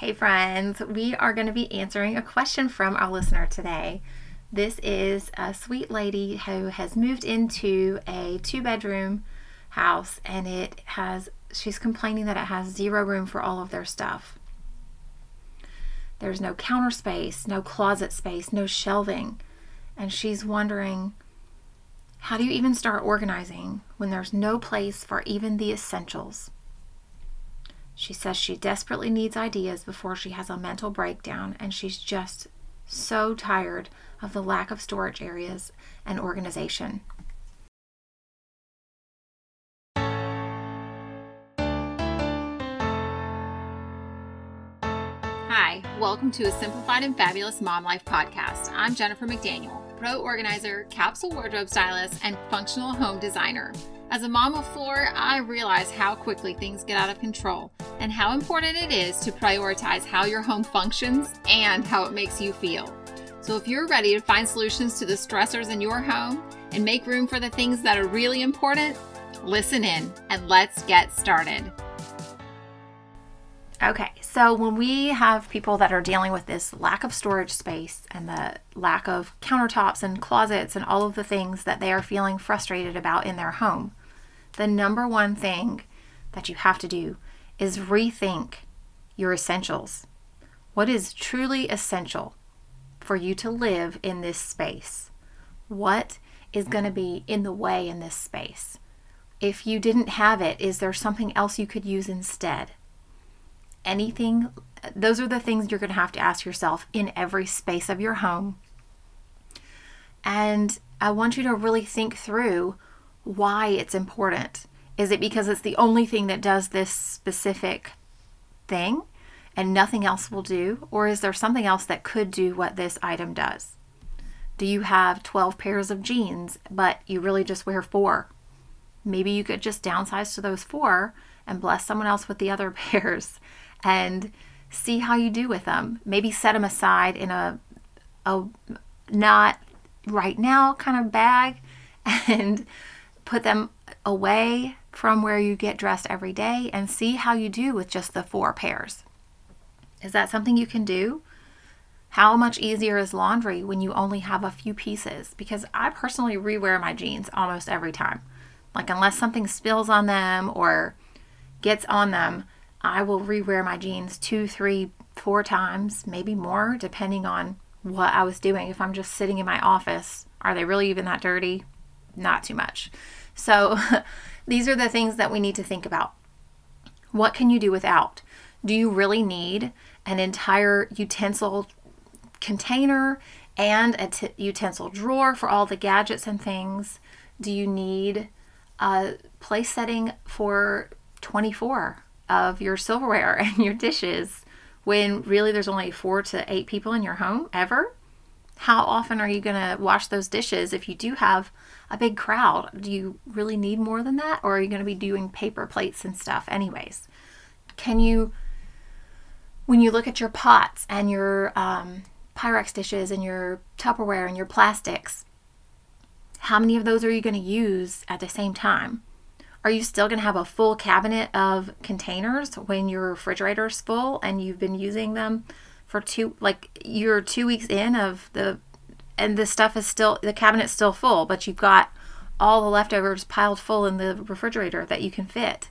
Hey, friends, we are going to be answering a question from our listener today. This is a sweet lady who has moved into a two bedroom house and it has, she's complaining that it has zero room for all of their stuff. There's no counter space, no closet space, no shelving. And she's wondering how do you even start organizing when there's no place for even the essentials? She says she desperately needs ideas before she has a mental breakdown, and she's just so tired of the lack of storage areas and organization. Hi, welcome to a Simplified and Fabulous Mom Life podcast. I'm Jennifer McDaniel, pro organizer, capsule wardrobe stylist, and functional home designer. As a mom of four, I realize how quickly things get out of control and how important it is to prioritize how your home functions and how it makes you feel. So, if you're ready to find solutions to the stressors in your home and make room for the things that are really important, listen in and let's get started. Okay, so when we have people that are dealing with this lack of storage space and the lack of countertops and closets and all of the things that they are feeling frustrated about in their home, the number one thing that you have to do is rethink your essentials. What is truly essential for you to live in this space? What is going to be in the way in this space? If you didn't have it, is there something else you could use instead? Anything, those are the things you're going to have to ask yourself in every space of your home. And I want you to really think through why it's important. Is it because it's the only thing that does this specific thing and nothing else will do? Or is there something else that could do what this item does? Do you have 12 pairs of jeans, but you really just wear four? Maybe you could just downsize to those four and bless someone else with the other pairs and see how you do with them. Maybe set them aside in a, a not right now kind of bag and put them away from where you get dressed every day and see how you do with just the four pairs. Is that something you can do? How much easier is laundry when you only have a few pieces? Because I personally rewear my jeans almost every time. Like, unless something spills on them or gets on them, I will rewear my jeans two, three, four times, maybe more, depending on what I was doing. If I'm just sitting in my office, are they really even that dirty? Not too much. So these are the things that we need to think about. What can you do without? Do you really need an entire utensil container and a t- utensil drawer for all the gadgets and things? Do you need a place setting for 24 of your silverware and your dishes when really there's only four to eight people in your home ever? How often are you going to wash those dishes if you do have a big crowd. Do you really need more than that? Or are you going to be doing paper plates and stuff, anyways? Can you, when you look at your pots and your um, Pyrex dishes and your Tupperware and your plastics, how many of those are you going to use at the same time? Are you still going to have a full cabinet of containers when your refrigerator is full and you've been using them for two, like you're two weeks in of the and the stuff is still the cabinet's still full, but you've got all the leftovers piled full in the refrigerator that you can fit.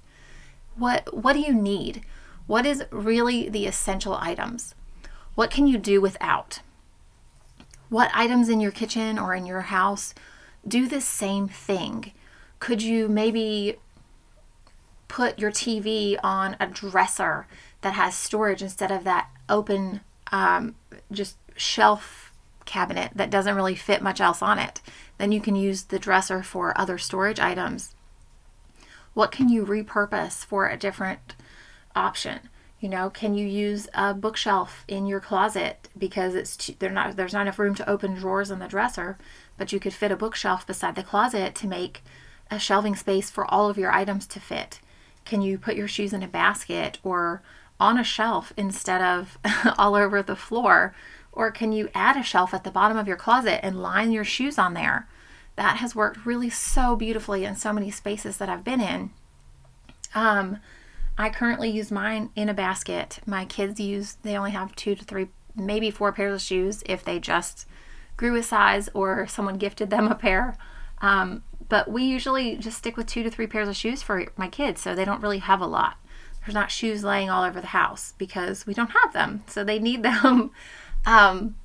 What what do you need? What is really the essential items? What can you do without? What items in your kitchen or in your house do the same thing? Could you maybe put your TV on a dresser that has storage instead of that open, um, just shelf cabinet that doesn't really fit much else on it. Then you can use the dresser for other storage items. What can you repurpose for a different option? You know, can you use a bookshelf in your closet because it's too, not there's not enough room to open drawers in the dresser, but you could fit a bookshelf beside the closet to make a shelving space for all of your items to fit. Can you put your shoes in a basket or on a shelf instead of all over the floor or can you add a shelf at the bottom of your closet and line your shoes on there? That has worked really so beautifully in so many spaces that I've been in. Um, I currently use mine in a basket. My kids use, they only have two to three, maybe four pairs of shoes if they just grew a size or someone gifted them a pair. Um, but we usually just stick with two to three pairs of shoes for my kids, so they don't really have a lot. There's not shoes laying all over the house because we don't have them, so they need them. um,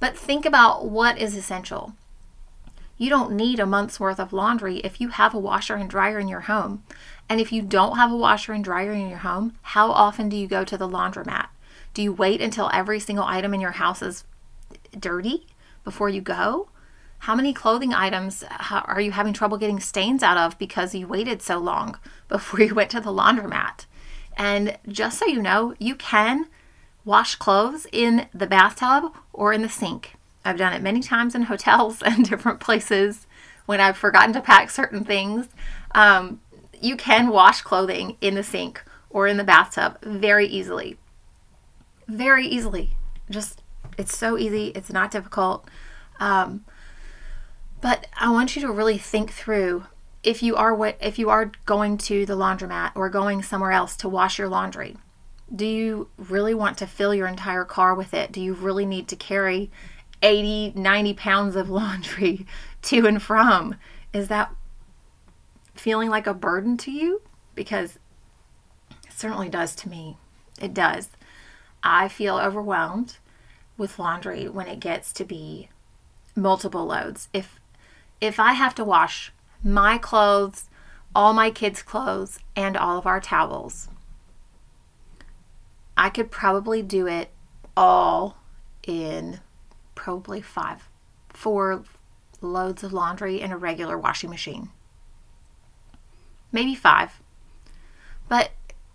but think about what is essential. You don't need a month's worth of laundry if you have a washer and dryer in your home. And if you don't have a washer and dryer in your home, how often do you go to the laundromat? Do you wait until every single item in your house is dirty before you go? How many clothing items are you having trouble getting stains out of because you waited so long before you went to the laundromat? And just so you know, you can wash clothes in the bathtub or in the sink. I've done it many times in hotels and different places when I've forgotten to pack certain things. Um, you can wash clothing in the sink or in the bathtub very easily. Very easily. Just, it's so easy. It's not difficult. Um, but I want you to really think through if you are what if you are going to the laundromat or going somewhere else to wash your laundry. Do you really want to fill your entire car with it? Do you really need to carry 80, 90 pounds of laundry to and from? Is that feeling like a burden to you? Because it certainly does to me. It does. I feel overwhelmed with laundry when it gets to be multiple loads. If if I have to wash my clothes, all my kids' clothes, and all of our towels, I could probably do it all in probably five, four loads of laundry in a regular washing machine. Maybe five. But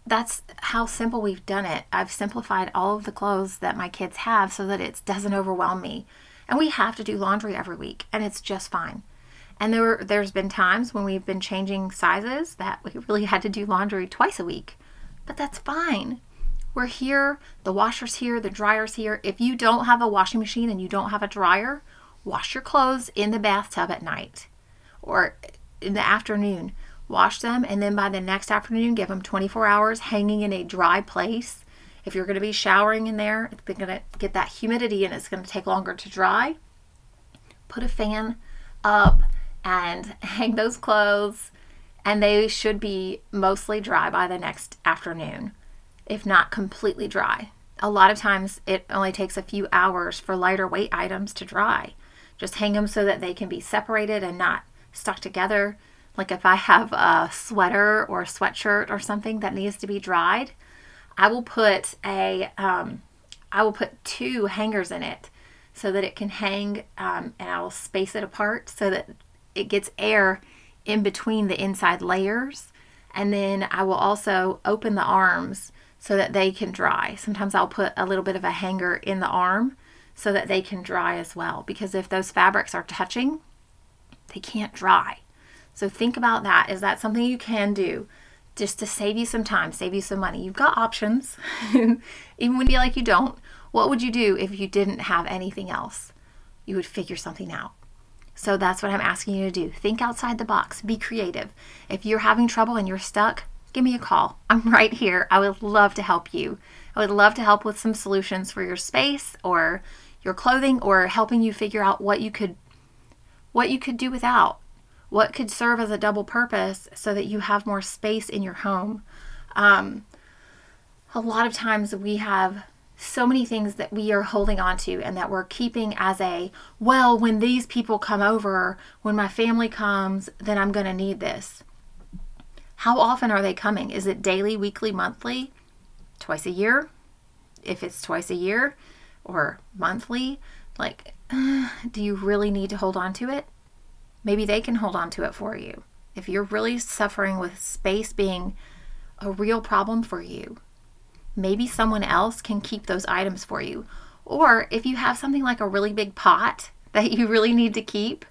that's how simple we've done it. I've simplified all of the clothes that my kids have so that it doesn't overwhelm me. And we have to do laundry every week, and it's just fine. And there were, there's been times when we've been changing sizes that we really had to do laundry twice a week. But that's fine. We're here, the washer's here, the dryer's here. If you don't have a washing machine and you don't have a dryer, wash your clothes in the bathtub at night or in the afternoon. Wash them and then by the next afternoon, give them 24 hours hanging in a dry place. If you're going to be showering in there, it's going to get that humidity and it's going to take longer to dry. Put a fan up and hang those clothes, and they should be mostly dry by the next afternoon, if not completely dry. A lot of times it only takes a few hours for lighter weight items to dry. Just hang them so that they can be separated and not stuck together. Like if I have a sweater or a sweatshirt or something that needs to be dried, I will put a um, I will put two hangers in it so that it can hang um, and I'll space it apart so that it gets air in between the inside layers. And then I will also open the arms so that they can dry. Sometimes I'll put a little bit of a hanger in the arm so that they can dry as well. Because if those fabrics are touching, they can't dry. So think about that. Is that something you can do just to save you some time, save you some money? You've got options. Even when you like you don't. What would you do if you didn't have anything else? You would figure something out. So that's what I'm asking you to do. Think outside the box, be creative. If you're having trouble and you're stuck, give me a call. I'm right here. I would love to help you. I would love to help with some solutions for your space or your clothing or helping you figure out what you could what you could do without. What could serve as a double purpose so that you have more space in your home. Um, a lot of times we have so many things that we are holding on to and that we're keeping as a well when these people come over when my family comes then i'm going to need this. How often are they coming? Is it daily weekly monthly? Twice a year? If it's twice a year? Or monthly? Like do you really need to hold on to it? Maybe they can hold on to it for you. If you're really suffering with space being a real problem for you maybe someone else can keep those items for you. Or if you have something like a really big pot that you really need to keep,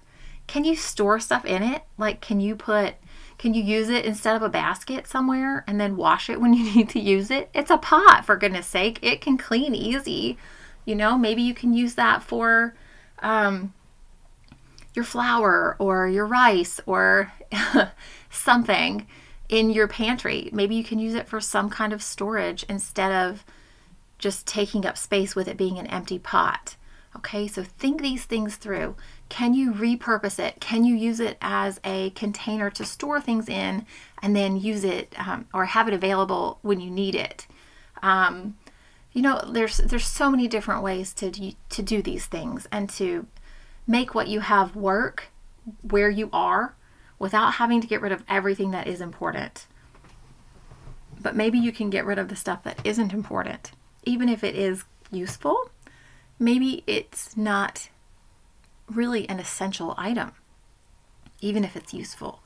can you store stuff in it? Like, can you put, can you use it instead of a basket somewhere and then wash it when you need to use it? It's a pot, for goodness sake. It can clean easy. You know, maybe you can use that for um, your flour or your rice or something in your pantry. Maybe you can use it for some kind of storage instead of just taking up space with it being an empty pot. Okay, so think these things through. Can you repurpose it? Can you use it as a container to store things in and then use it um, or have it available when you need it? Um, you know, there's there's so many different ways to to do these things and to make what you have work where you are without having to get rid of everything that is important. But maybe you can get rid of the stuff that isn't important, even if it is useful. Maybe it's not really an essential item, even if it's useful.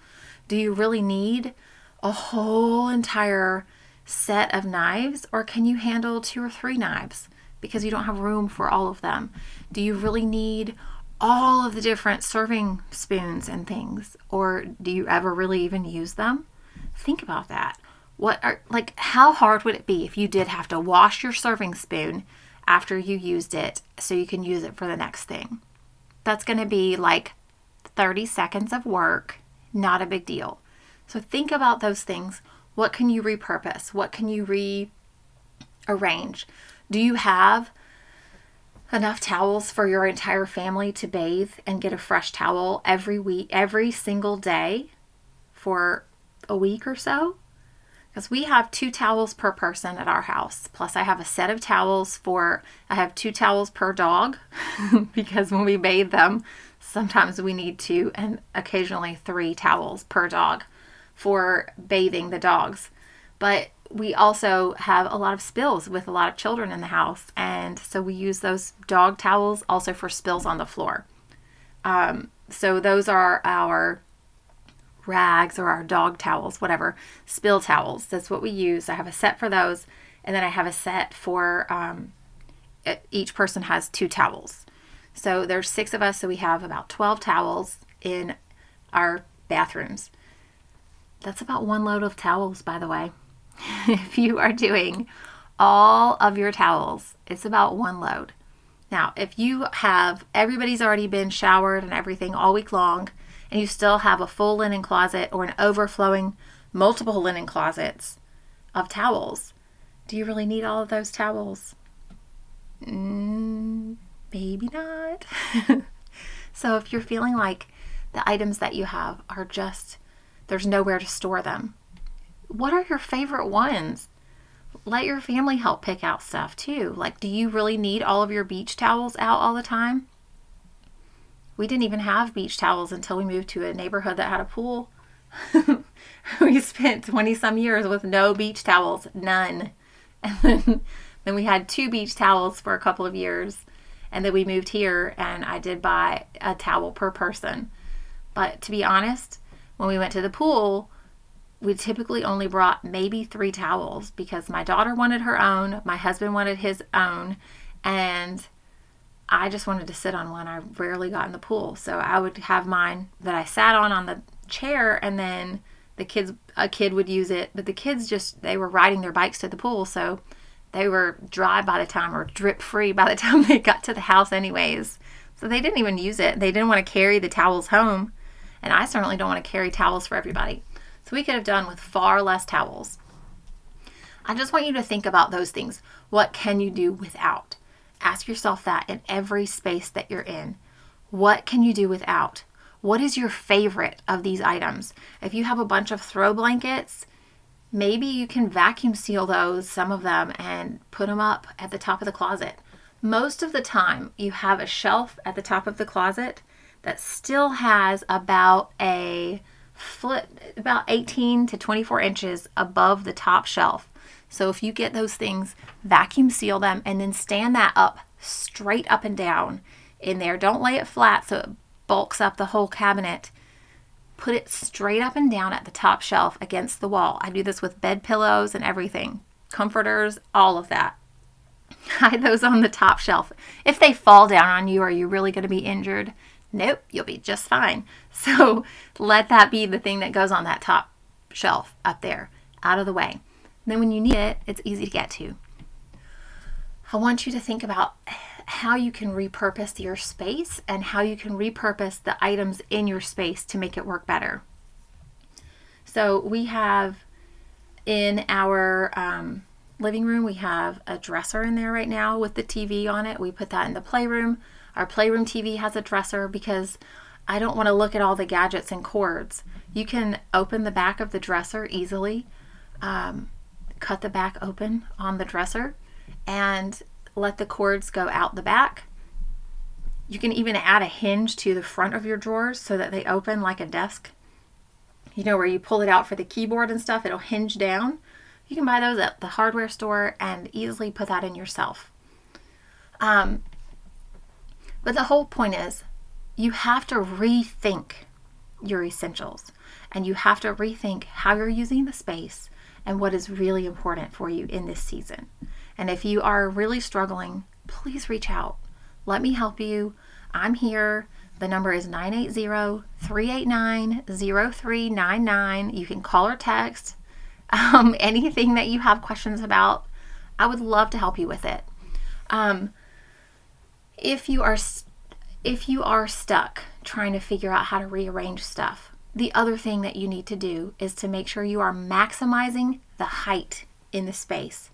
Do you really need a whole entire set of knives, or can you handle two or three knives because you don't have room for all of them? Do you really need all of the different serving spoons and things, or do you ever really even use them? Think about that. What are like how hard would it be if you did have to wash your serving spoon after you used it so you can use it for the next thing? That's going to be like 30 seconds of work, not a big deal. So think about those things. What can you repurpose? What can you rearrange? Do you have enough towels for your entire family to bathe and get a fresh towel every week, every single day for a week or so? Because we have two towels per person at our house. Plus, I have a set of towels for, I have two towels per dog because when we bathe them, sometimes we need two and occasionally three towels per dog for bathing the dogs. But we also have a lot of spills with a lot of children in the house. And so we use those dog towels also for spills on the floor. Um, so those are our rags or our dog towels, whatever, spill towels. That's what we use. I have a set for those. And then I have a set for um, each person has two towels. So there's six of us. So we have about 12 towels in our bathrooms. That's about one load of towels, by the way. if you are doing all of your towels, it's about one load. Now, if you have everybody's already been showered and everything all week long, and you still have a full linen closet or an overflowing multiple linen closets of towels, do you really need all of those towels? Mm, maybe not. so, if you're feeling like the items that you have are just, there's nowhere to store them, what are your favorite ones? Let your family help pick out stuff too. Like, do you really need all of your beach towels out all the time? We didn't even have beach towels until we moved to a neighborhood that had a pool. we spent 20 some years with no beach towels, none. And then, then we had two beach towels for a couple of years. And then we moved here and I did buy a towel per person. But to be honest, when we went to the pool, we typically only brought maybe three towels because my daughter wanted her own, my husband wanted his own, and I just wanted to sit on one. I rarely got in the pool, so I would have mine that I sat on on the chair, and then the kids, a kid would use it, but the kids just they were riding their bikes to the pool, so they were dry by the time or drip free by the time they got to the house, anyways. So they didn't even use it. They didn't want to carry the towels home, and I certainly don't want to carry towels for everybody. So we could have done with far less towels. I just want you to think about those things. What can you do without? Ask yourself that in every space that you're in. What can you do without? What is your favorite of these items? If you have a bunch of throw blankets, maybe you can vacuum seal those, some of them, and put them up at the top of the closet. Most of the time, you have a shelf at the top of the closet that still has about a foot, about 18 to 24 inches above the top shelf. So if you get those things, vacuum seal them and then stand that up straight up and down in there. Don't lay it flat so it bulks up the whole cabinet. Put it straight up and down at the top shelf against the wall. I do this with bed pillows and everything, comforters, all of that. Hide those on the top shelf. If they fall down on you, are you really going to be injured? Nope, you'll be just fine. So let that be the thing that goes on that top shelf up there, out of the way. And then when you need it, it's easy to get to. I want you to think about how you can repurpose your space and how you can repurpose the items in your space to make it work better. So we have in our um, living room, we have a dresser in there right now with the TV on it. We put that in the playroom. Our playroom TV has a dresser because I don't want to look at all the gadgets and cords. You can open the back of the dresser easily, um, cut the back open on the dresser, and let the cords go out the back. You can even add a hinge to the front of your drawers so that they open like a desk. You know, where you pull it out for the keyboard and stuff, it'll hinge down. You can buy those at the hardware store and easily put that in yourself. Um, but the whole point is you have to rethink your essentials and you have to rethink how you're using the space and what is really important for you in this season. And if you are really struggling, please reach out. Let me help you. I'm here. The number is 980 389 0399. You can call or text um, anything that you have questions about. I would love to help you with it. Um, if you are if you are stuck trying to figure out how to rearrange stuff, the other thing that you need to do is to make sure you are maximizing the height in the space.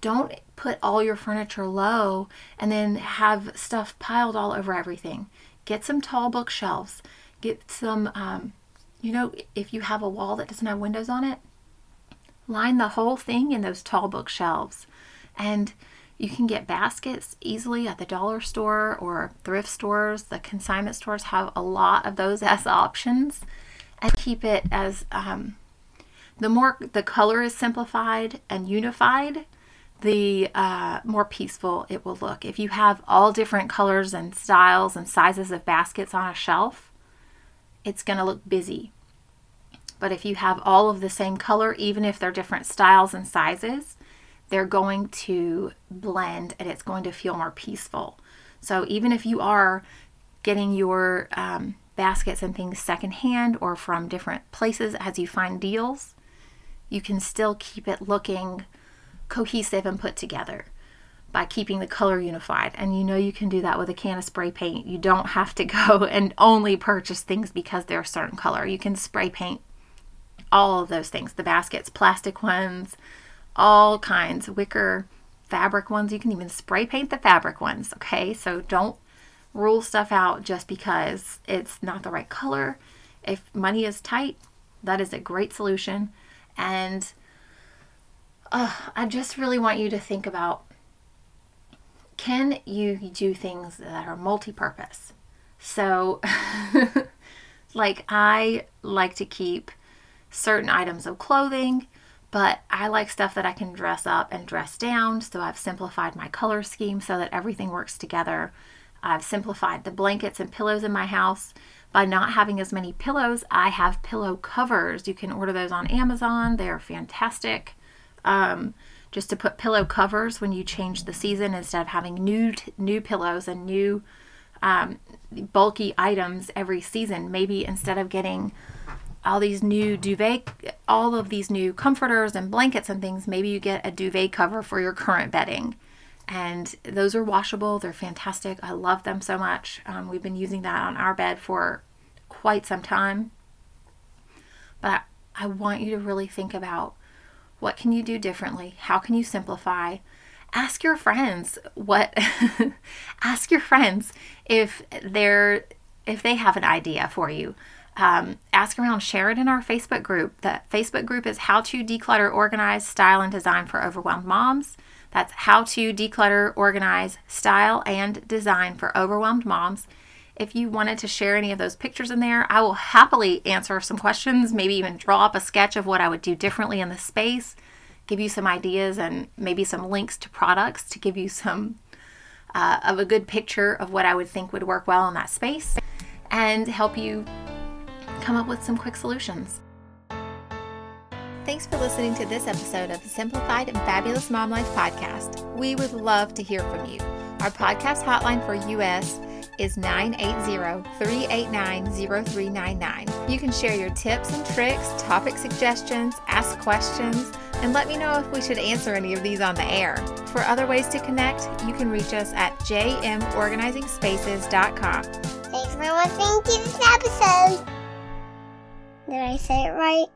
Don't put all your furniture low and then have stuff piled all over everything. Get some tall bookshelves. Get some, um, you know, if you have a wall that doesn't have windows on it, line the whole thing in those tall bookshelves. And you can get baskets easily at the dollar store or thrift stores. The consignment stores have a lot of those as options. And keep it as um, the more the color is simplified and unified, the uh, more peaceful it will look. If you have all different colors and styles and sizes of baskets on a shelf, it's going to look busy. But if you have all of the same color, even if they're different styles and sizes, they're going to blend and it's going to feel more peaceful. So even if you are getting your um, baskets and things secondhand or from different places as you find deals, you can still keep it looking cohesive and put together by keeping the color unified. And you know you can do that with a can of spray paint. You don't have to go and only purchase things because they're a certain color. You can spray paint all of those things the baskets, plastic ones, all kinds, wicker, fabric ones. You can even spray paint the fabric ones, okay? So don't rule stuff out just because it's not the right color. If money is tight, that is a great solution. And uh, I just really want you to think about can you do things that are multi purpose? So, like, I like to keep certain items of clothing but I like stuff that I can dress up and dress down. So I've simplified my color scheme so that everything works together. I've simplified the blankets and pillows in my house. By not having as many pillows, I have pillow covers. You can order those on Amazon, they're fantastic. Um, just to put pillow covers when you change the season instead of having new new pillows and new um, bulky items every season. Maybe instead of getting all these new duvet, all of these new comforters and blankets and things, maybe you get a duvet cover for your current bedding. And those are washable. They're fantastic. I love them so much. Um, we've been using that on our bed for quite some time. But I want you to really think about what can you do differently? How can you simplify? Ask your friends what ask your friends if they're if they have an idea for you um, ask around, share it in our Facebook group. The Facebook group is How to Declutter, Organize, Style, and Design for Overwhelmed Moms. That's How to Declutter, Organize, Style, and Design for Overwhelmed Moms. If you wanted to share any of those pictures in there, I will happily answer some questions, maybe even draw up a sketch of what I would do differently in the space, give you some ideas and maybe some links to products to give you some uh, of a good picture of what I would think would work well in that space and help you come up with some quick solutions. Thanks for listening to this episode of the Simplified and Fabulous Mom Life podcast. We would love to hear from you. Our podcast hotline for US is 980-389-0399. You can share your tips and tricks, topic suggestions, ask questions, and let me know if we should answer any of these on the air. For other ways to connect, you can reach us at jmorganizingspaces.com. Thanks for listening to this episode. Did I say it right?